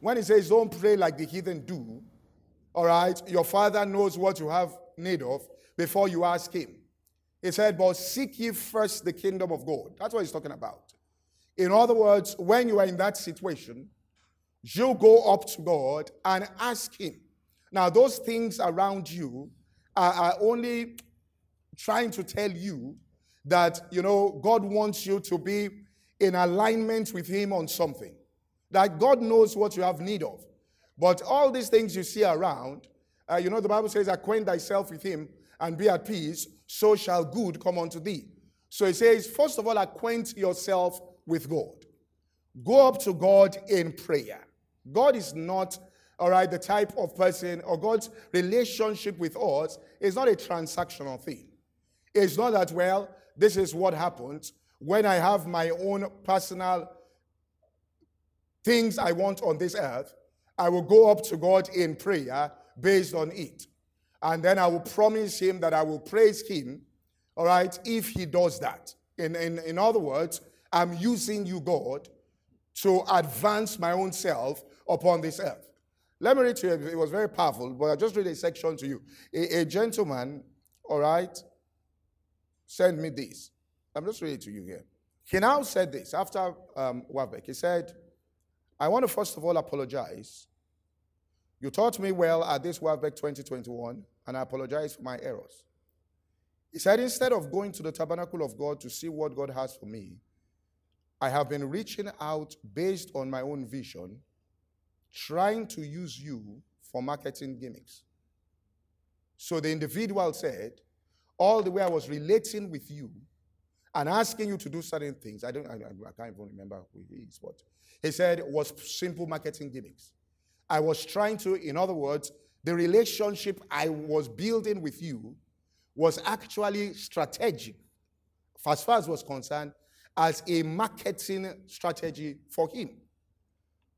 when he says, don't pray like the heathen do, all right, your father knows what you have need of before you ask him. He said, but seek ye first the kingdom of God. That's what he's talking about. In other words, when you are in that situation, you go up to God and ask him. Now, those things around you are, are only trying to tell you that, you know, God wants you to be in alignment with Him on something. That God knows what you have need of. But all these things you see around, uh, you know, the Bible says, acquaint thyself with Him and be at peace, so shall good come unto thee. So it says, first of all, acquaint yourself with God. Go up to God in prayer. God is not, all right, the type of person, or God's relationship with us is not a transactional thing. It's not that, well, this is what happens when I have my own personal things I want on this earth. I will go up to God in prayer based on it. And then I will promise Him that I will praise Him, all right, if He does that. In, in, in other words, I'm using you, God, to advance my own self upon this earth. Let me read to you, it was very powerful, but I just read a section to you. A, a gentleman, all right, send me this. I'm just reading to you here. He now said this after um, WAFBEC. He said, I want to first of all apologize. You taught me well at this WAFBEC 2021, and I apologize for my errors. He said, instead of going to the tabernacle of God to see what God has for me, I have been reaching out based on my own vision, trying to use you for marketing gimmicks. So the individual said, all the way I was relating with you and asking you to do certain things. I don't, I, I can't even remember who he is, but he said it was simple marketing gimmicks. I was trying to, in other words, the relationship I was building with you was actually strategic, as far as was concerned, as a marketing strategy for him.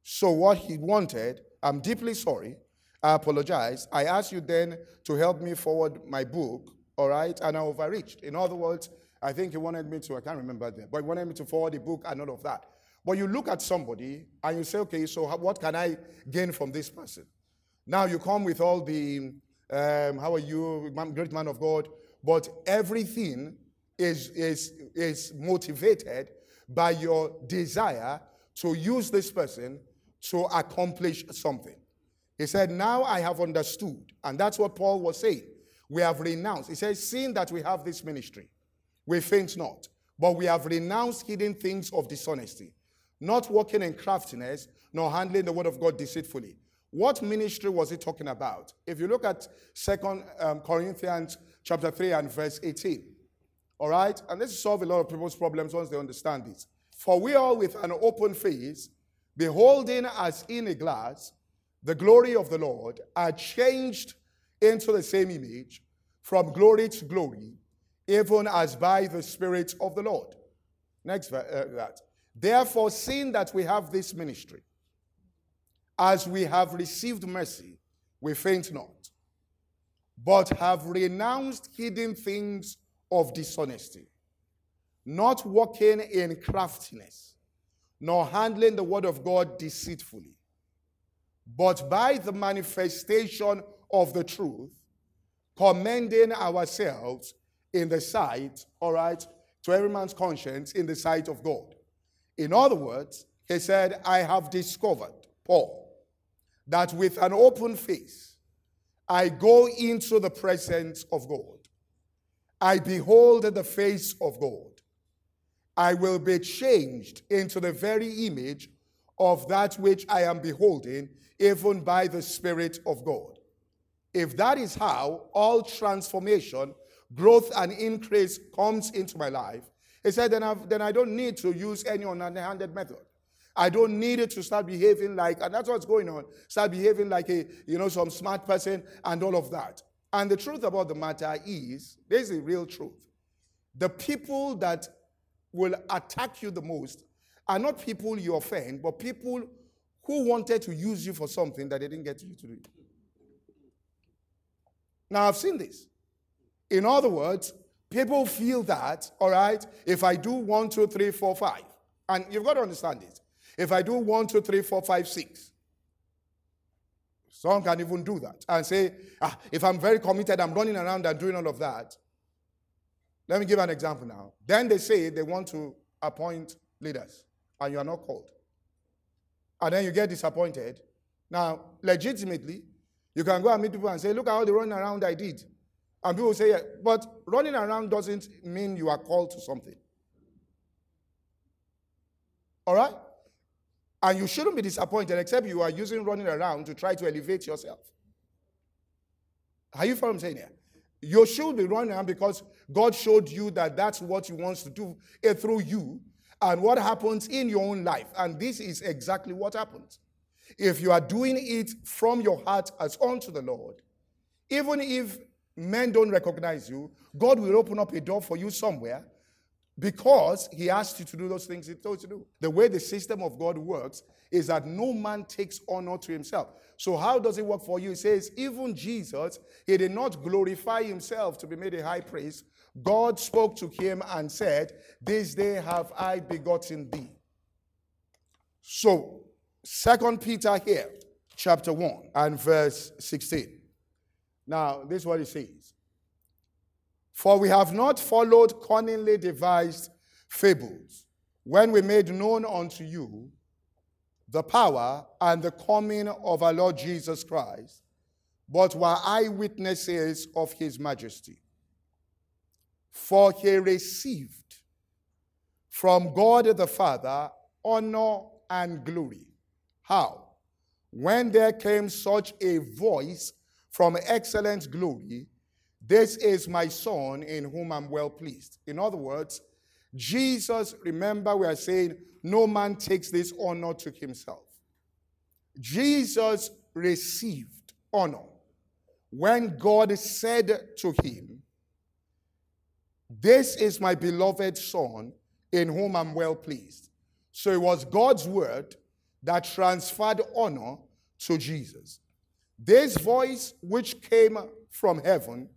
So, what he wanted, I'm deeply sorry. I apologize. I asked you then to help me forward my book all right, and I overreached. In other words, I think he wanted me to, I can't remember that, but he wanted me to forward the book and all of that. But you look at somebody and you say, okay, so what can I gain from this person? Now you come with all the, um, how are you, great man of God, but everything is, is, is motivated by your desire to use this person to accomplish something. He said, Now I have understood. And that's what Paul was saying we have renounced. He says, Seeing that we have this ministry, we faint not, but we have renounced hidden things of dishonesty, not walking in craftiness, nor handling the word of God deceitfully. What ministry was he talking about? If you look at Second um, Corinthians chapter 3 and verse 18, all right? And this solve a lot of people's problems once they understand this. For we all with an open face, beholding as in a glass the glory of the Lord, are changed into the same image from glory to glory, even as by the Spirit of the Lord. Next, uh, that. Therefore, seeing that we have this ministry, as we have received mercy, we faint not, but have renounced hidden things of dishonesty, not walking in craftiness, nor handling the word of God deceitfully, but by the manifestation of the truth, commending ourselves in the sight, all right, to every man's conscience in the sight of God. In other words, he said, I have discovered, Paul, that with an open face, I go into the presence of God. I behold the face of God. I will be changed into the very image of that which I am beholding, even by the Spirit of God. If that is how all transformation, growth, and increase comes into my life, he said, then, I've, then I don't need to use any underhanded method. I don't need it to start behaving like, and that's what's going on, start behaving like a, you know, some smart person and all of that. And the truth about the matter is, there's a real truth. The people that will attack you the most are not people you offend, but people who wanted to use you for something that they didn't get you to do. Now, I've seen this. In other words, people feel that, all right, if I do one, two, three, four, five, and you've got to understand this. If I do one, two, three, four, five, six, Some can even do that and say, ah, if I'm very committed, I'm running around and doing all of that. Let me give an example now. Then they say they want to appoint leaders, and you are not called. And then you get disappointed. Now, legitimately, you can go and meet people and say, Look at all the running around I did. And people say, yeah, But running around doesn't mean you are called to something. All right? And you shouldn't be disappointed except you are using running around to try to elevate yourself. Are you following what I'm saying here? You should be running around because God showed you that that's what He wants to do eh, through you and what happens in your own life. And this is exactly what happens. If you are doing it from your heart as unto the Lord, even if men don't recognize you, God will open up a door for you somewhere because he asked you to do those things he told you to do. The way the system of God works is that no man takes honor to himself. So, how does it work for you? He says, even Jesus, he did not glorify himself to be made a high priest. God spoke to him and said, This day have I begotten thee. So, Second Peter here, chapter 1 and verse 16. Now, this is what it says. For we have not followed cunningly devised fables when we made known unto you the power and the coming of our Lord Jesus Christ, but were eyewitnesses of his majesty. For he received from God the Father honor and glory. How? When there came such a voice from excellent glory, this is my son in whom I'm well pleased. In other words, Jesus, remember, we are saying, no man takes this honor to himself. Jesus received honor when God said to him, This is my beloved son in whom I'm well pleased. So it was God's word that transferred honor to Jesus. This voice which came from heaven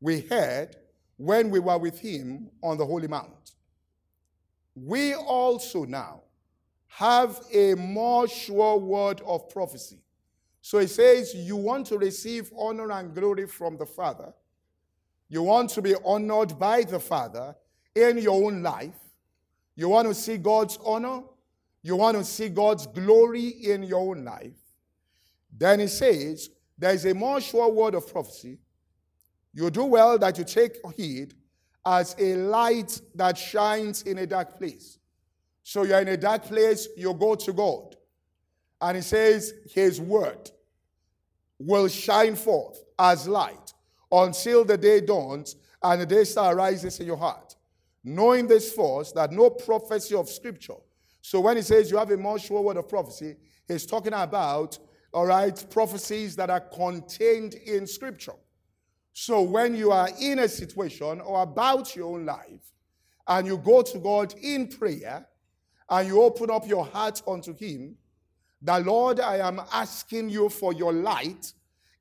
we heard when we were with him on the Holy Mount. We also now have a more sure word of prophecy. So it says, You want to receive honor and glory from the Father. You want to be honored by the Father in your own life. You want to see God's honor. You want to see God's glory in your own life. Then he says, There is a more sure word of prophecy you do well that you take heed as a light that shines in a dark place. So you're in a dark place, you go to God. And He says, His word will shine forth as light until the day dawns and the day star rises in your heart. Knowing this first, that no prophecy of Scripture. So when He says you have a more sure word of prophecy, He's talking about, all right, prophecies that are contained in Scripture. So when you are in a situation or about your own life and you go to God in prayer and you open up your heart unto Him, the Lord, I am asking you for your light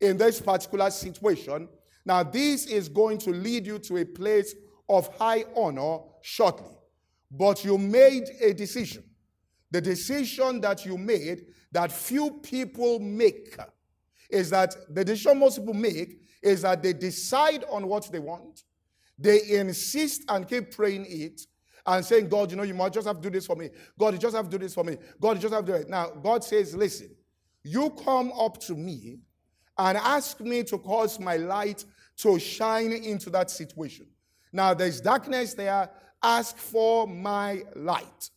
in this particular situation. Now, this is going to lead you to a place of high honor shortly. But you made a decision. The decision that you made that few people make is that the decision most people make is that they decide on what they want, they insist and keep praying it and saying, God, you know, you might just have to do this for me. God, you just have to do this for me. God, you just have to do it. Now, God says, listen, you come up to me and ask me to cause my light to shine into that situation. Now, there's darkness there. Ask for my light.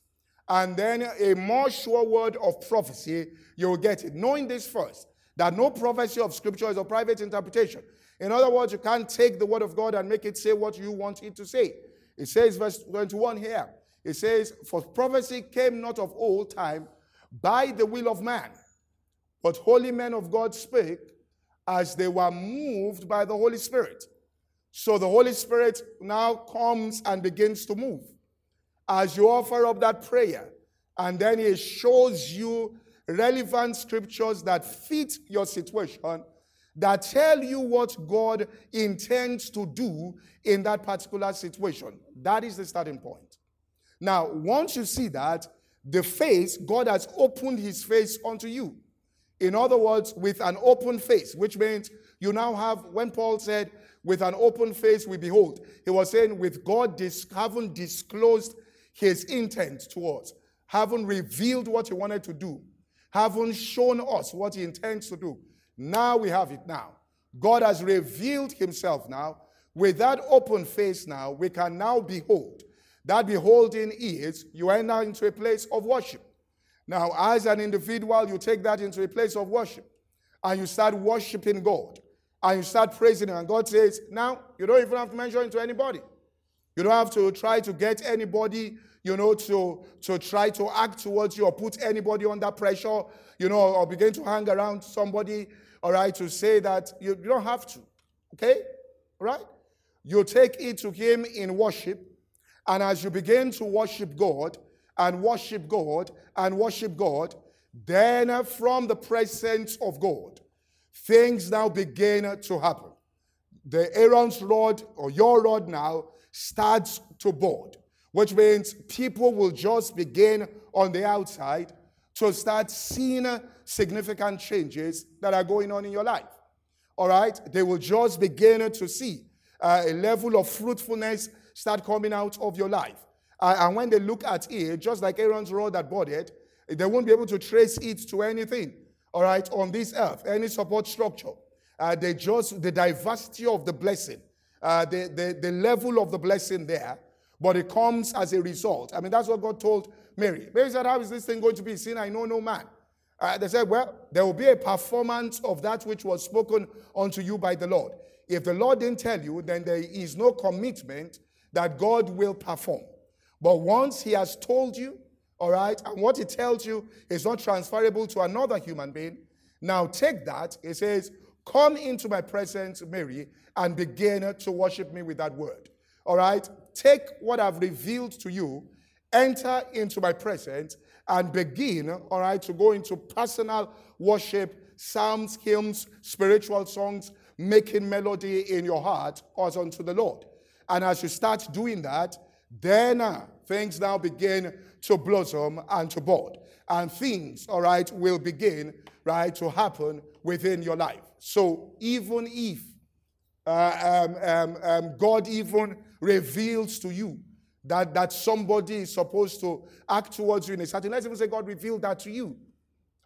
And then a more sure word of prophecy, you will get it. Knowing this first, that no prophecy of scripture is a private interpretation. In other words, you can't take the word of God and make it say what you want it to say. It says, verse 21 here, it says, For prophecy came not of old time by the will of man, but holy men of God spake as they were moved by the Holy Spirit. So the Holy Spirit now comes and begins to move as you offer up that prayer. And then He shows you relevant scriptures that fit your situation that tell you what God intends to do in that particular situation. That is the starting point. Now, once you see that, the face, God has opened his face unto you. In other words, with an open face, which means you now have, when Paul said, with an open face we behold, he was saying, with God dis- having disclosed his intent towards, having revealed what he wanted to do, having shown us what he intends to do. Now we have it now. God has revealed himself now. With that open face now, we can now behold. That beholding is you enter into a place of worship. Now, as an individual, you take that into a place of worship and you start worshiping God and you start praising Him. And God says, now you don't even have to mention it to anybody. You don't have to try to get anybody, you know, to, to try to act towards you or put anybody under pressure, you know, or begin to hang around somebody, all right, to say that you, you don't have to. Okay? All right? You take it to Him in worship. And as you begin to worship God and worship God and worship God, then from the presence of God, things now begin to happen. The Aaron's rod or your rod now starts to board, which means people will just begin on the outside to start seeing significant changes that are going on in your life. All right? They will just begin to see uh, a level of fruitfulness start coming out of your life. Uh, and when they look at it, just like Aaron's rod that budded, they won't be able to trace it to anything all right, on this earth, any support structure. Uh, they just, the diversity of the blessing, uh, the, the, the level of the blessing there, but it comes as a result. I mean, that's what God told Mary. Mary said, How is this thing going to be seen? I know no man. Uh, they said, Well, there will be a performance of that which was spoken unto you by the Lord. If the Lord didn't tell you, then there is no commitment that God will perform. But once He has told you, all right? And what He tells you is not transferable to another human being. Now take that. It says, Come into my presence, Mary, and begin to worship me with that word. All right? Take what I've revealed to you, enter into my presence, and begin, all right, to go into personal worship, psalms, hymns, spiritual songs, making melody in your heart as unto the Lord. And as you start doing that, then uh, things now begin to blossom and to bud. And things, all right, will begin, right, to happen within your life. So even if uh, um, um, um, God even reveals to you that, that somebody is supposed to act towards you in a certain, let's even say God revealed that to you.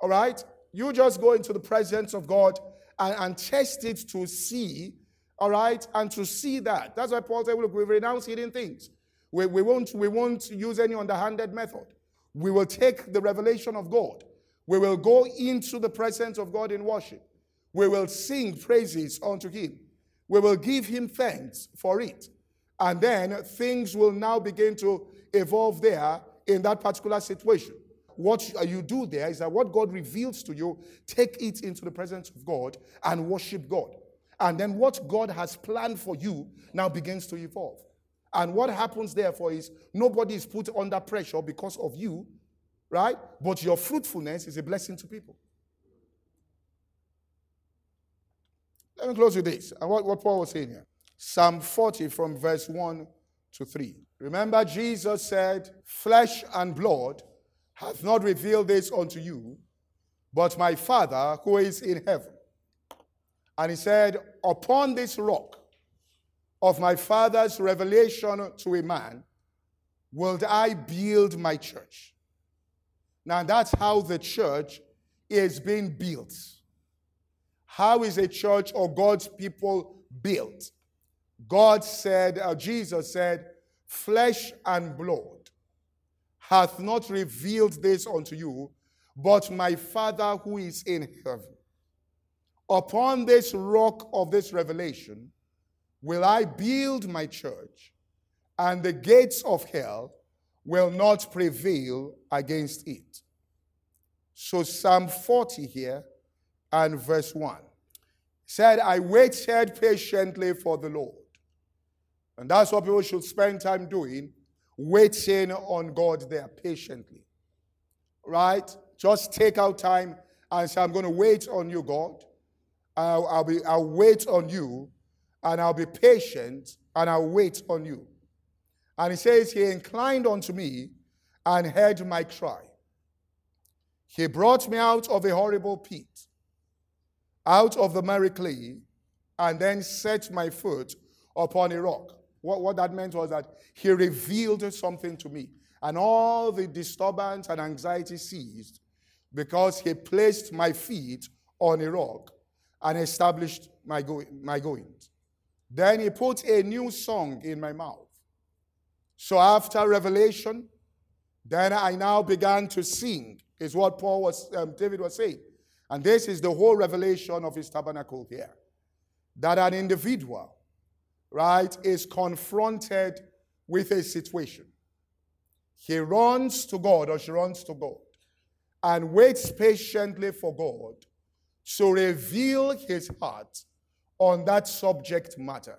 All right? You just go into the presence of God and, and test it to see, all right, and to see that. That's why Paul said, look, we renounce hidden things. We, we, won't, we won't use any underhanded method. We will take the revelation of God. We will go into the presence of God in worship. We will sing praises unto Him. We will give Him thanks for it. And then things will now begin to evolve there in that particular situation. What you do there is that what God reveals to you, take it into the presence of God and worship God. And then what God has planned for you now begins to evolve. And what happens therefore is nobody is put under pressure because of you, right? But your fruitfulness is a blessing to people. Let me close with this. And what, what Paul was saying here. Psalm 40 from verse 1 to 3. Remember, Jesus said, Flesh and blood hath not revealed this unto you, but my Father who is in heaven. And he said, Upon this rock of my father's revelation to a man, will I build my church. Now that's how the church is being built. How is a church or God's people built? God said, uh, Jesus said, flesh and blood hath not revealed this unto you, but my Father who is in heaven. Upon this rock of this revelation, will I build my church, and the gates of hell will not prevail against it. So, Psalm 40 here and verse 1 said, I waited patiently for the Lord. And that's what people should spend time doing, waiting on God there patiently. Right? Just take out time and say, I'm going to wait on you, God. I'll, I'll, be, I'll wait on you and I'll be patient and I'll wait on you. And he says, He inclined unto me and heard my cry. He brought me out of a horrible pit, out of the miry clay, and then set my foot upon a rock. What, what that meant was that he revealed something to me. And all the disturbance and anxiety ceased because he placed my feet on a rock and established my, go- my. Then he put a new song in my mouth. So after revelation, then I now began to sing, is what Paul was, um, David was saying. And this is the whole revelation of his tabernacle here. That an individual, right, is confronted with a situation. He runs to God or she runs to God and waits patiently for God to reveal his heart on that subject matter.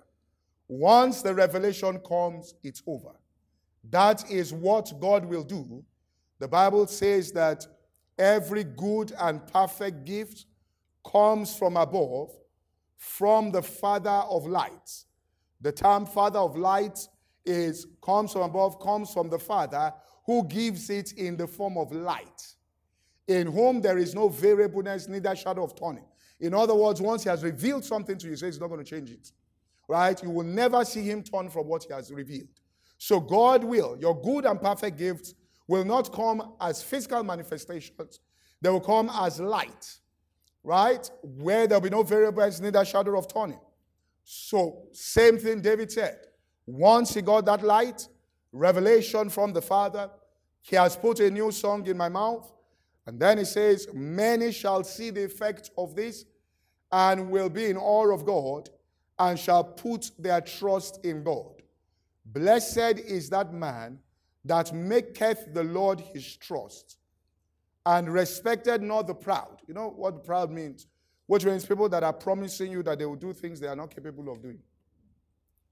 Once the revelation comes, it's over. That is what God will do. The Bible says that every good and perfect gift comes from above, from the Father of lights. The term Father of lights is comes from above, comes from the Father who gives it in the form of light, in whom there is no variableness, neither shadow of turning. In other words, once he has revealed something to you, he says he's not going to change it. Right? You will never see him turn from what he has revealed. So God will, your good and perfect gifts will not come as physical manifestations. They will come as light, right? Where there'll be no variables, neither shadow of turning. So, same thing David said. Once he got that light, revelation from the Father, he has put a new song in my mouth. And then he says, Many shall see the effect of this and will be in awe of God and shall put their trust in God. Blessed is that man that maketh the Lord his trust and respected not the proud. You know what the proud means? Which means people that are promising you that they will do things they are not capable of doing.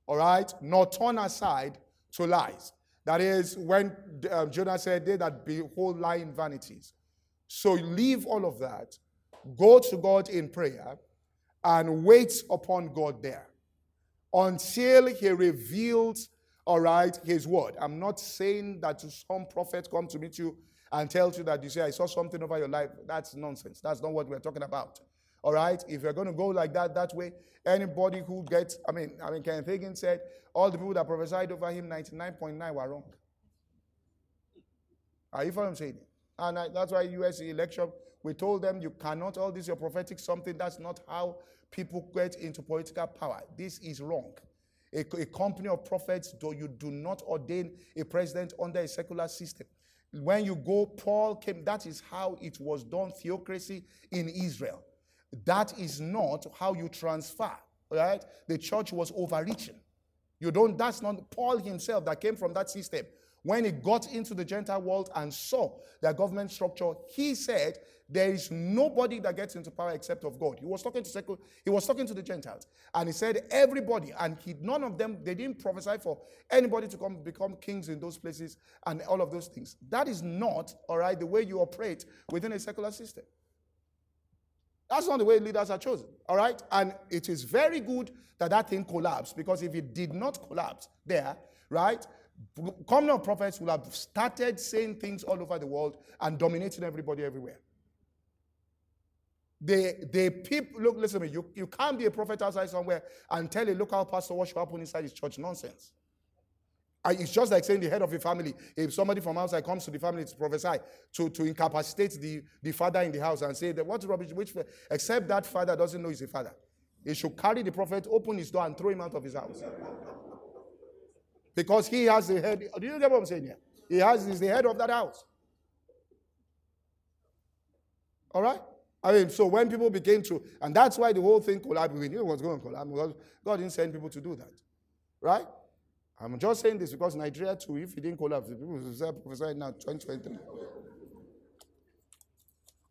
All right? Not turn aside to lies. That is when um, Jonah said, They that behold lying vanities. So leave all of that, go to God in prayer, and wait upon God there until He reveals all right, his word. I'm not saying that some prophet come to meet you and tells you that you say, I saw something over your life. That's nonsense. That's not what we're talking about. All right? If you're going to go like that, that way, anybody who gets, I mean, I mean, Kenneth Hagin said all the people that prophesied over him, 99.9 were wrong. Are you following saying? And I, that's why U.S. election, we told them you cannot, all this, your prophetic something. That's not how people get into political power. This is wrong. A, a company of prophets, though you do not ordain a president under a secular system. When you go, Paul came, that is how it was done, theocracy in Israel. That is not how you transfer, right? The church was overreaching. You don't, that's not Paul himself that came from that system. When he got into the Gentile world and saw their government structure, he said, There is nobody that gets into power except of God. He was talking to he was talking to the Gentiles, and he said, Everybody, and he, none of them, they didn't prophesy for anybody to come become kings in those places and all of those things. That is not, all right, the way you operate within a secular system. That's not the way leaders are chosen, all right? And it is very good that that thing collapsed because if it did not collapse there, right, Common prophets will have started saying things all over the world and dominating everybody everywhere. They, they people, look, listen to me, you, you can't be a prophet outside somewhere and tell a local pastor what should happen inside his church. Nonsense. And It's just like saying the head of a family. If somebody from outside comes to the family to prophesy, to, to incapacitate the, the father in the house and say, that What's rubbish? Which, except that father doesn't know he's a father. He should carry the prophet, open his door, and throw him out of his house. Because he has the head. Do you get what I'm saying here? He has he's the head of that house. All right? I mean, so when people begin to, and that's why the whole thing collapsed. We knew it was going to collapse because God didn't send people to do that. Right? I'm just saying this because Nigeria too, if it didn't collapse, people will start prophesying now 2023.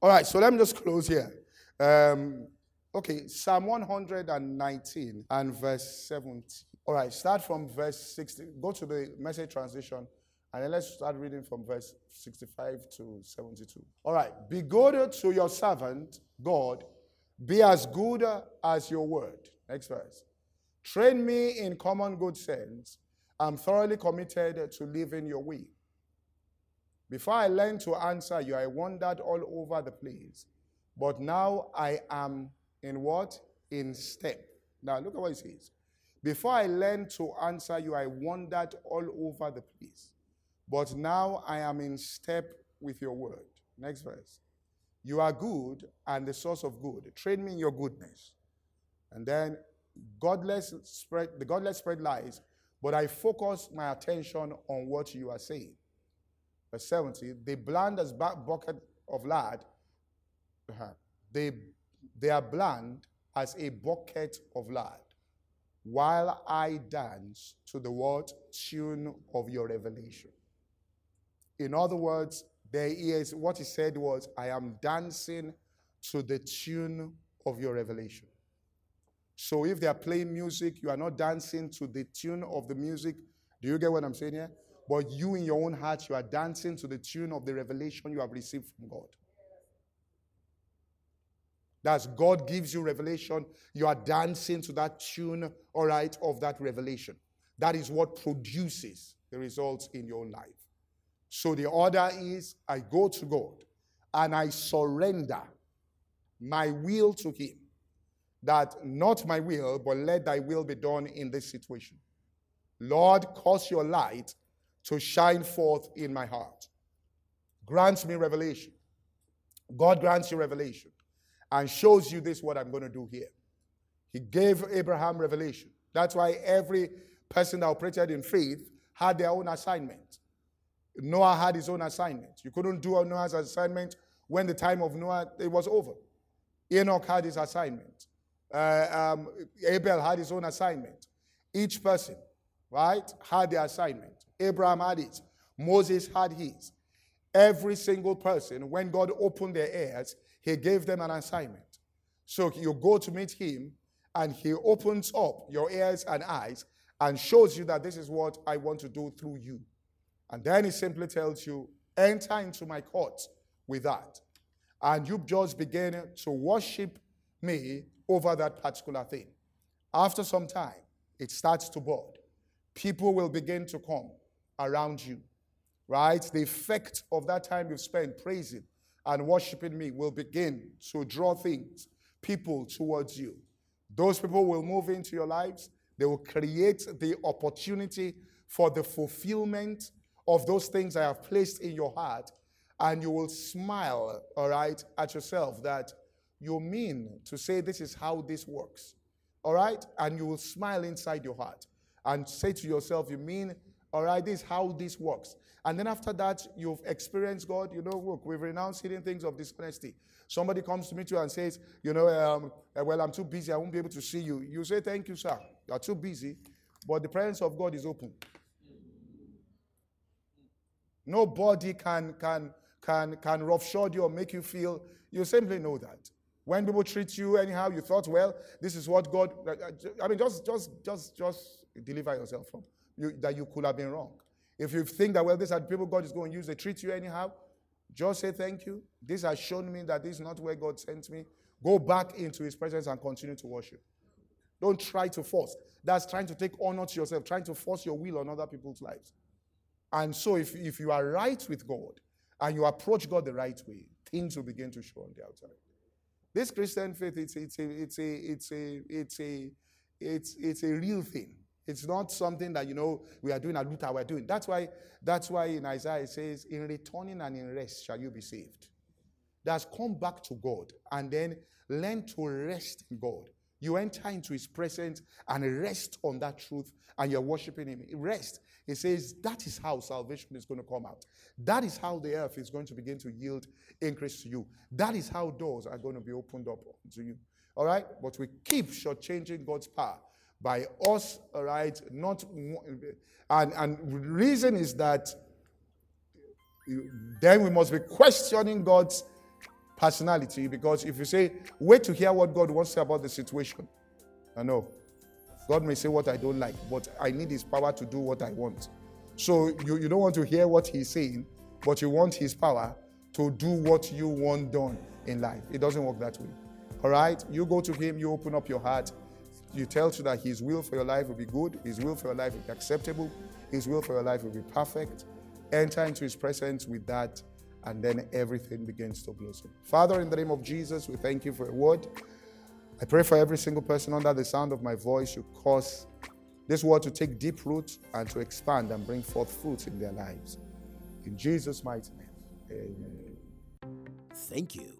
All right, so let me just close here. Um, okay, Psalm 119 and verse 17. All right, start from verse 60. Go to the message translation, and then let's start reading from verse 65 to 72. All right, be good to your servant, God. Be as good as your word. Next verse. Train me in common good sense. I'm thoroughly committed to living your way. Before I learned to answer you, I wandered all over the place. But now I am in what? In step. Now look at what he says. Before I learned to answer you, I wandered all over the place. But now I am in step with your word. Next verse. You are good and the source of good. Train me in your goodness. And then godless spread the godless spread lies, but I focus my attention on what you are saying. Verse 70, they bland as bucket of lard. Uh-huh. They, they are bland as a bucket of lard, while I dance to the what tune of your revelation. In other words, there is what he said was, I am dancing to the tune of your revelation. So if they are playing music, you are not dancing to the tune of the music. Do you get what I'm saying here? But you in your own heart, you are dancing to the tune of the revelation you have received from God. That's God gives you revelation. You are dancing to that tune, all right, of that revelation. That is what produces the results in your life. So the order is I go to God and I surrender my will to Him. That not my will, but let thy will be done in this situation. Lord, cause your light to shine forth in my heart. Grants me revelation. God grants you revelation and shows you this what I'm going to do here. He gave Abraham revelation. That's why every person that operated in faith had their own assignment. Noah had his own assignment. You couldn't do Noah's assignment when the time of Noah it was over. Enoch had his assignment. Uh, um, Abel had his own assignment. Each person, right, had their assignment. Abraham had his. Moses had his. Every single person, when God opened their ears, he gave them an assignment. So you go to meet him, and he opens up your ears and eyes and shows you that this is what I want to do through you. And then he simply tells you, enter into my court with that. And you just begin to worship me over that particular thing. After some time, it starts to board. People will begin to come around you, right? The effect of that time you've spent praising and worshiping me will begin to draw things, people towards you. Those people will move into your lives. They will create the opportunity for the fulfillment of those things I have placed in your heart, and you will smile, all right, at yourself that you mean to say this is how this works, all right? And you will smile inside your heart and say to yourself, you mean, all right, this is how this works. And then after that, you've experienced God. You know, look, we've renounced hidden things of dishonesty. Somebody comes to meet you and says, you know, um, well, I'm too busy. I won't be able to see you. You say, thank you, sir. You're too busy. But the presence of God is open. Nobody can, can, can, can roughshod you or make you feel, you simply know that. When people treat you anyhow, you thought, well, this is what God, I mean, just, just, just, just deliver yourself from you, that you could have been wrong. If you think that, well, these are people God is going to use, they treat you anyhow, just say thank you. This has shown me that this is not where God sent me. Go back into his presence and continue to worship. Don't try to force. That's trying to take honor to yourself, trying to force your will on other people's lives. And so, if, if you are right with God and you approach God the right way, things will begin to show on the outside. This Christian faith, it's, it's, a, it's, a, it's, a, it's, a, it's, it's a real thing. It's not something that, you know, we are doing at Luther, we're doing. That's why, that's why in Isaiah it says, in returning and in rest shall you be saved. That's come back to God and then learn to rest in God. You enter into his presence and rest on that truth and you're worshiping him. Rest. He says that is how salvation is going to come out. That is how the earth is going to begin to yield increase to you. That is how doors are going to be opened up to you. All right? But we keep shortchanging God's power by us, right? Not and and reason is that then we must be questioning God's personality because if you say, wait to hear what God wants to say about the situation, I know. God may say what I don't like, but I need His power to do what I want. So you, you don't want to hear what He's saying, but you want His power to do what you want done in life. It doesn't work that way. All right? You go to Him, you open up your heart, you tell to that His will for your life will be good, His will for your life will be acceptable, His will for your life will be perfect. enter into his presence with that, and then everything begins to blossom. Father, in the name of Jesus, we thank you for a word. I pray for every single person under the sound of my voice. You cause this word to take deep root and to expand and bring forth fruits in their lives. In Jesus' mighty name, amen. Thank you